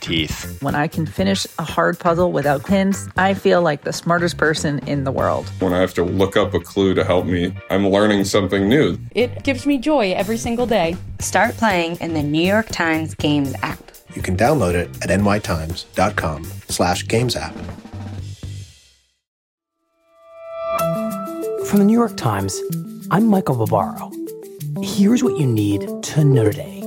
teeth. When I can finish a hard puzzle without pins, I feel like the smartest person in the world. When I have to look up a clue to help me, I'm learning something new. It gives me joy every single day. Start playing in the New York Times Games app. You can download it at nytimes.com slash games app. From the New York Times, I'm Michael Barbaro. Here's what you need to know today.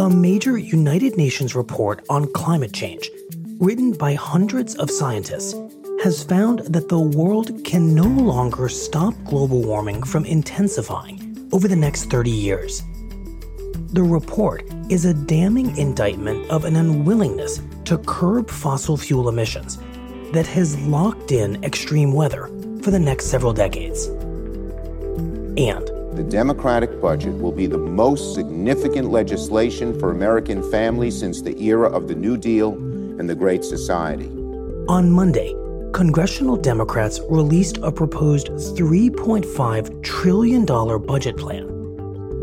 A major United Nations report on climate change, written by hundreds of scientists, has found that the world can no longer stop global warming from intensifying over the next 30 years. The report is a damning indictment of an unwillingness to curb fossil fuel emissions that has locked in extreme weather for the next several decades. And the Democratic budget will be the most significant legislation for American families since the era of the New Deal and the Great Society. On Monday, congressional Democrats released a proposed $3.5 trillion budget plan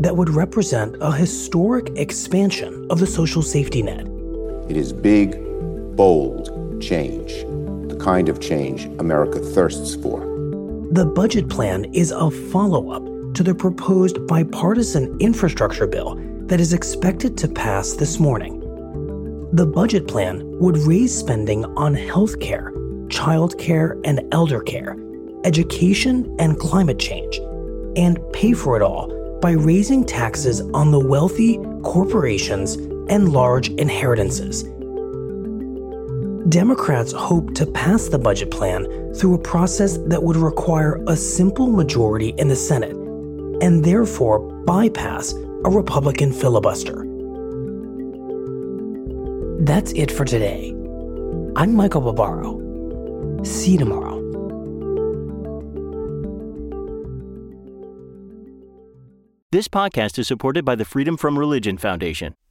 that would represent a historic expansion of the social safety net. It is big, bold change, the kind of change America thirsts for. The budget plan is a follow up to the proposed bipartisan infrastructure bill that is expected to pass this morning. The budget plan would raise spending on health care, child care and elder care, education and climate change, and pay for it all by raising taxes on the wealthy, corporations, and large inheritances. Democrats hope to pass the budget plan through a process that would require a simple majority in the Senate and therefore bypass a Republican filibuster. That's it for today. I'm Michael Barbaro. See you tomorrow. This podcast is supported by the Freedom From Religion Foundation.